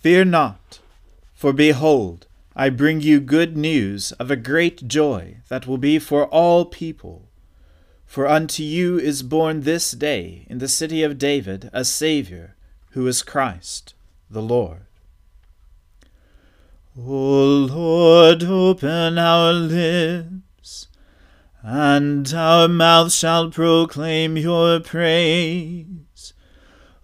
Fear not, for behold, I bring you good news of a great joy that will be for all people. For unto you is born this day in the city of David a Saviour, who is Christ the Lord. O Lord, open our lips, and our mouth shall proclaim your praise.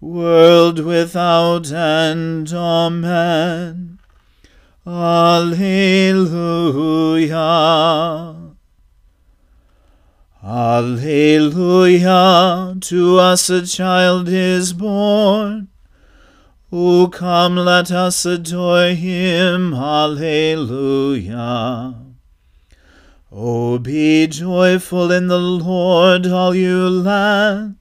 world without end. Amen. Alleluia. Alleluia. To us a child is born. O come, let us adore him. Alleluia. O be joyful in the Lord, all you lands.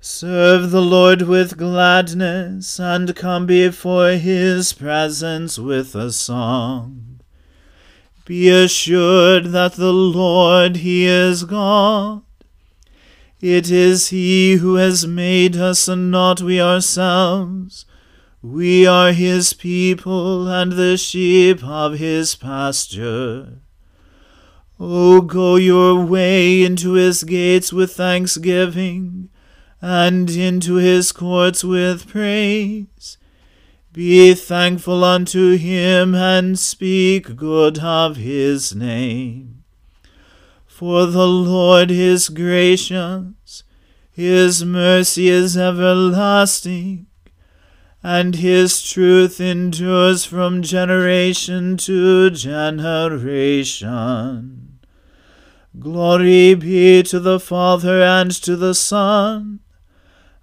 Serve the Lord with gladness, and come before his presence with a song. Be assured that the Lord, he is God. It is he who has made us, and not we ourselves. We are his people, and the sheep of his pasture. O go your way into his gates with thanksgiving and into his courts with praise. Be thankful unto him, and speak good of his name. For the Lord is gracious, his mercy is everlasting, and his truth endures from generation to generation. Glory be to the Father and to the Son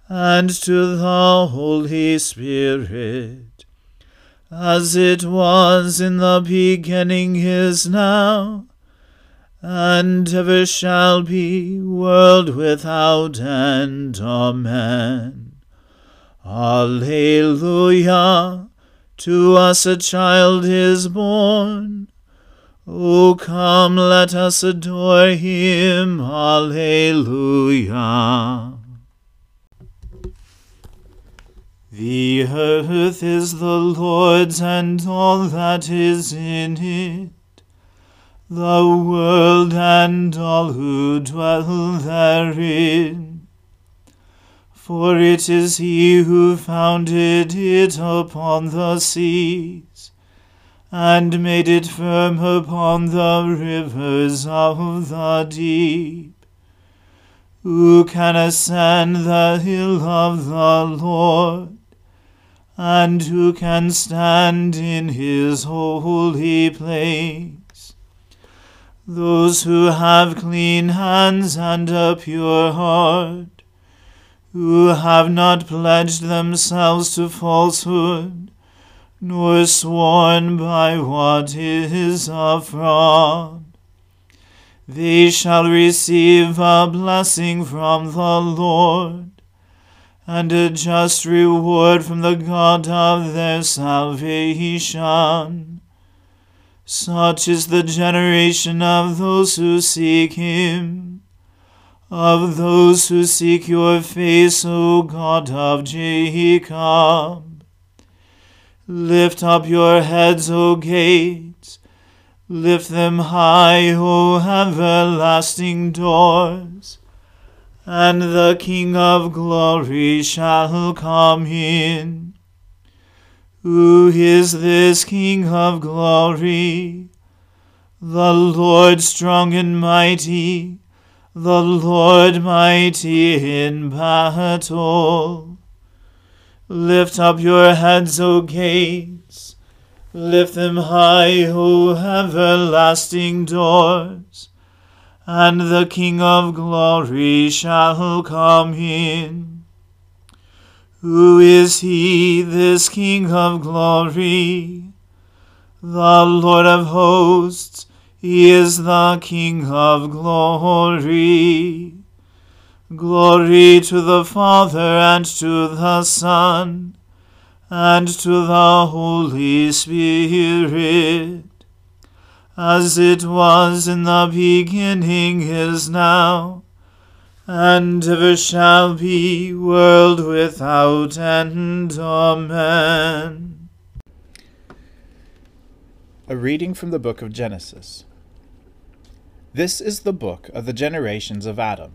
and to the Holy Spirit, as it was in the beginning is now, and ever shall be, world without end. Amen. Alleluia. To us a child is born. O come, let us adore him. Alleluia. The earth is the Lord's and all that is in it, the world and all who dwell therein. For it is he who founded it upon the seas, and made it firm upon the rivers of the deep. Who can ascend the hill of the Lord? And who can stand in his holy place? Those who have clean hands and a pure heart, who have not pledged themselves to falsehood, nor sworn by what is a fraud. They shall receive a blessing from the Lord and a just reward from the God of their salvation. Such is the generation of those who seek him, of those who seek your face, O God of Jacob. Lift up your heads, O gates, lift them high, O everlasting doors and the King of glory shall come in. Who is this King of glory? The Lord strong and mighty, the Lord mighty in battle. Lift up your heads, O gates, lift them high, O everlasting doors and the King of glory shall come in. Who is he, this King of glory? the Lord of hosts, he is the King of glory. Glory to the Father and to the Son and to the Holy Spirit, as it was in the beginning is now, and ever shall be, world without end. Amen. A reading from the book of Genesis. This is the book of the generations of Adam.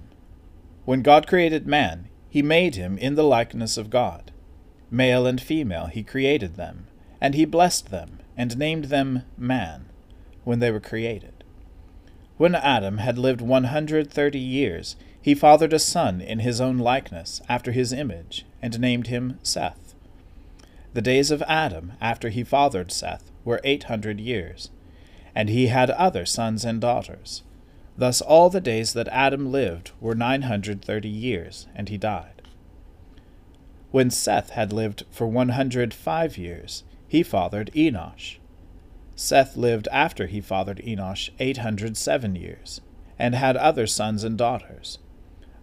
When God created man, he made him in the likeness of God. Male and female he created them, and he blessed them, and named them man, when they were created. When Adam had lived one hundred thirty years, he fathered a son in his own likeness, after his image, and named him Seth. The days of Adam, after he fathered Seth, were eight hundred years. And he had other sons and daughters. Thus all the days that Adam lived were nine hundred thirty years, and he died. When Seth had lived for one hundred five years, he fathered Enosh. Seth lived after he fathered Enosh eight hundred seven years, and had other sons and daughters.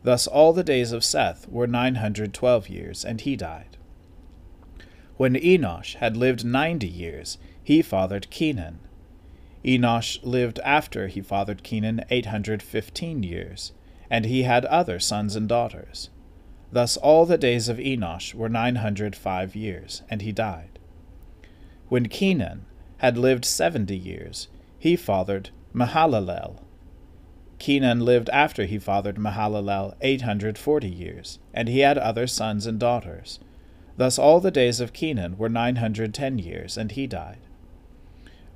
Thus all the days of Seth were nine hundred twelve years, and he died. When Enosh had lived ninety years, he fathered Kenan. Enosh lived after he fathered Kenan eight hundred fifteen years, and he had other sons and daughters. Thus all the days of Enosh were nine hundred five years, and he died. When Kenan had lived seventy years, he fathered Mahalalel. Kenan lived after he fathered Mahalalel eight hundred forty years, and he had other sons and daughters. Thus all the days of Kenan were nine hundred ten years, and he died.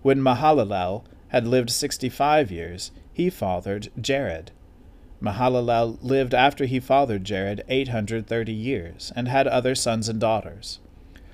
When Mahalalel had lived sixty five years, he fathered Jared. Mahalalel lived after he fathered Jared eight hundred thirty years, and had other sons and daughters.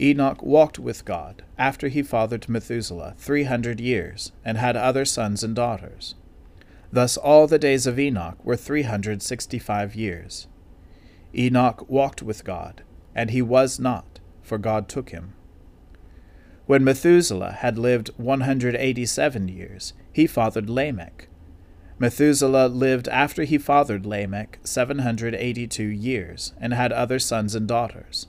Enoch walked with God after he fathered Methuselah three hundred years, and had other sons and daughters. Thus all the days of Enoch were three hundred sixty five years. Enoch walked with God, and he was not, for God took him. When Methuselah had lived one hundred eighty seven years, he fathered Lamech. Methuselah lived after he fathered Lamech seven hundred eighty two years, and had other sons and daughters.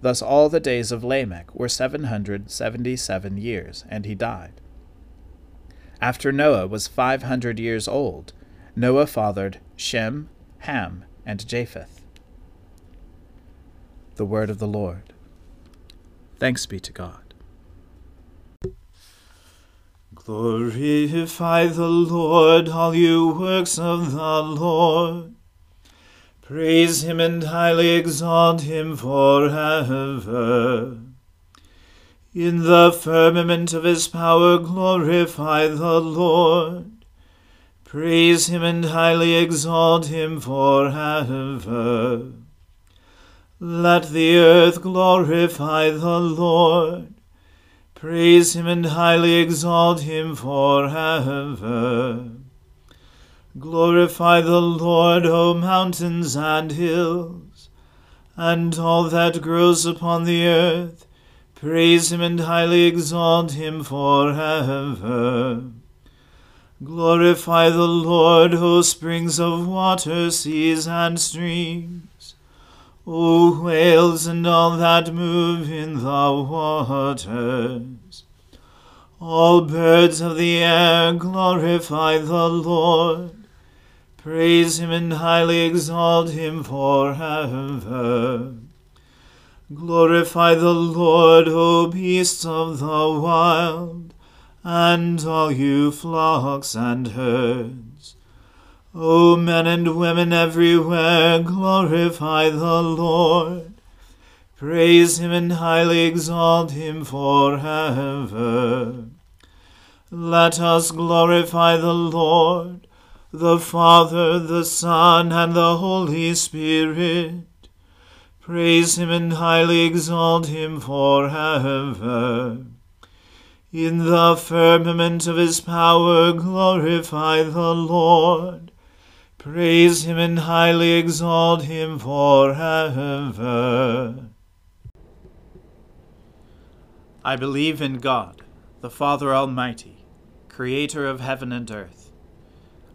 Thus all the days of Lamech were seven hundred seventy seven years, and he died. After Noah was five hundred years old, Noah fathered Shem, Ham, and Japheth. The word of the Lord. Thanks be to God. Glorify the Lord, all you works of the Lord. Praise him and highly exalt him forever. In the firmament of his power glorify the Lord. Praise him and highly exalt him forever. Let the earth glorify the Lord. Praise him and highly exalt him forever. Glorify the Lord, O mountains and hills, and all that grows upon the earth. Praise him and highly exalt him forever. Glorify the Lord, O springs of water, seas, and streams. O whales and all that move in the waters. All birds of the air glorify the Lord. Praise him and highly exalt him forever. Glorify the Lord, O beasts of the wild, and all you flocks and herds. O men and women everywhere, glorify the Lord. Praise him and highly exalt him forever. Let us glorify the Lord, the Father, the Son, and the Holy Spirit. Praise him and highly exalt him forever. In the firmament of his power glorify the Lord. Praise him and highly exalt him forever. I believe in God, the Father Almighty, creator of heaven and earth.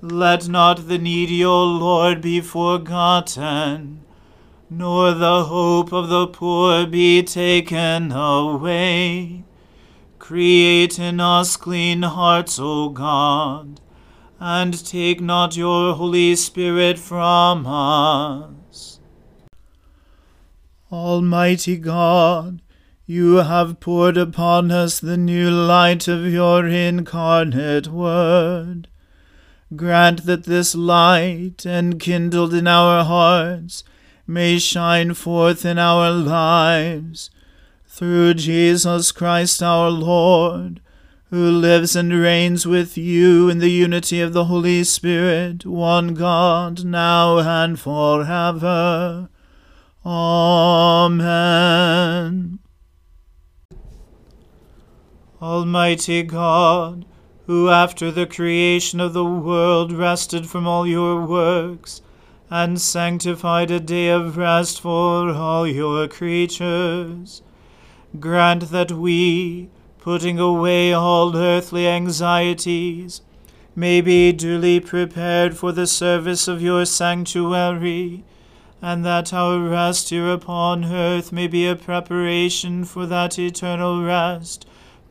Let not the needy, O Lord, be forgotten, nor the hope of the poor be taken away. Create in us clean hearts, O God, and take not your Holy Spirit from us. Almighty God, you have poured upon us the new light of your incarnate Word. Grant that this light, enkindled in our hearts, may shine forth in our lives. Through Jesus Christ our Lord, who lives and reigns with you in the unity of the Holy Spirit, one God, now and forever. Amen. Almighty God, who after the creation of the world rested from all your works, and sanctified a day of rest for all your creatures, grant that we, putting away all earthly anxieties, may be duly prepared for the service of your sanctuary, and that our rest here upon earth may be a preparation for that eternal rest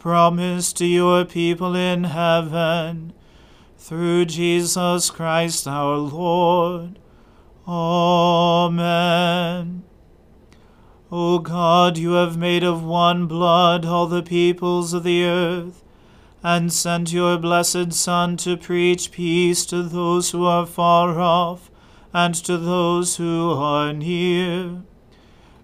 promised to your people in heaven, through Jesus Christ our Lord. Amen. O God, you have made of one blood all the peoples of the earth, and sent your blessed Son to preach peace to those who are far off and to those who are near.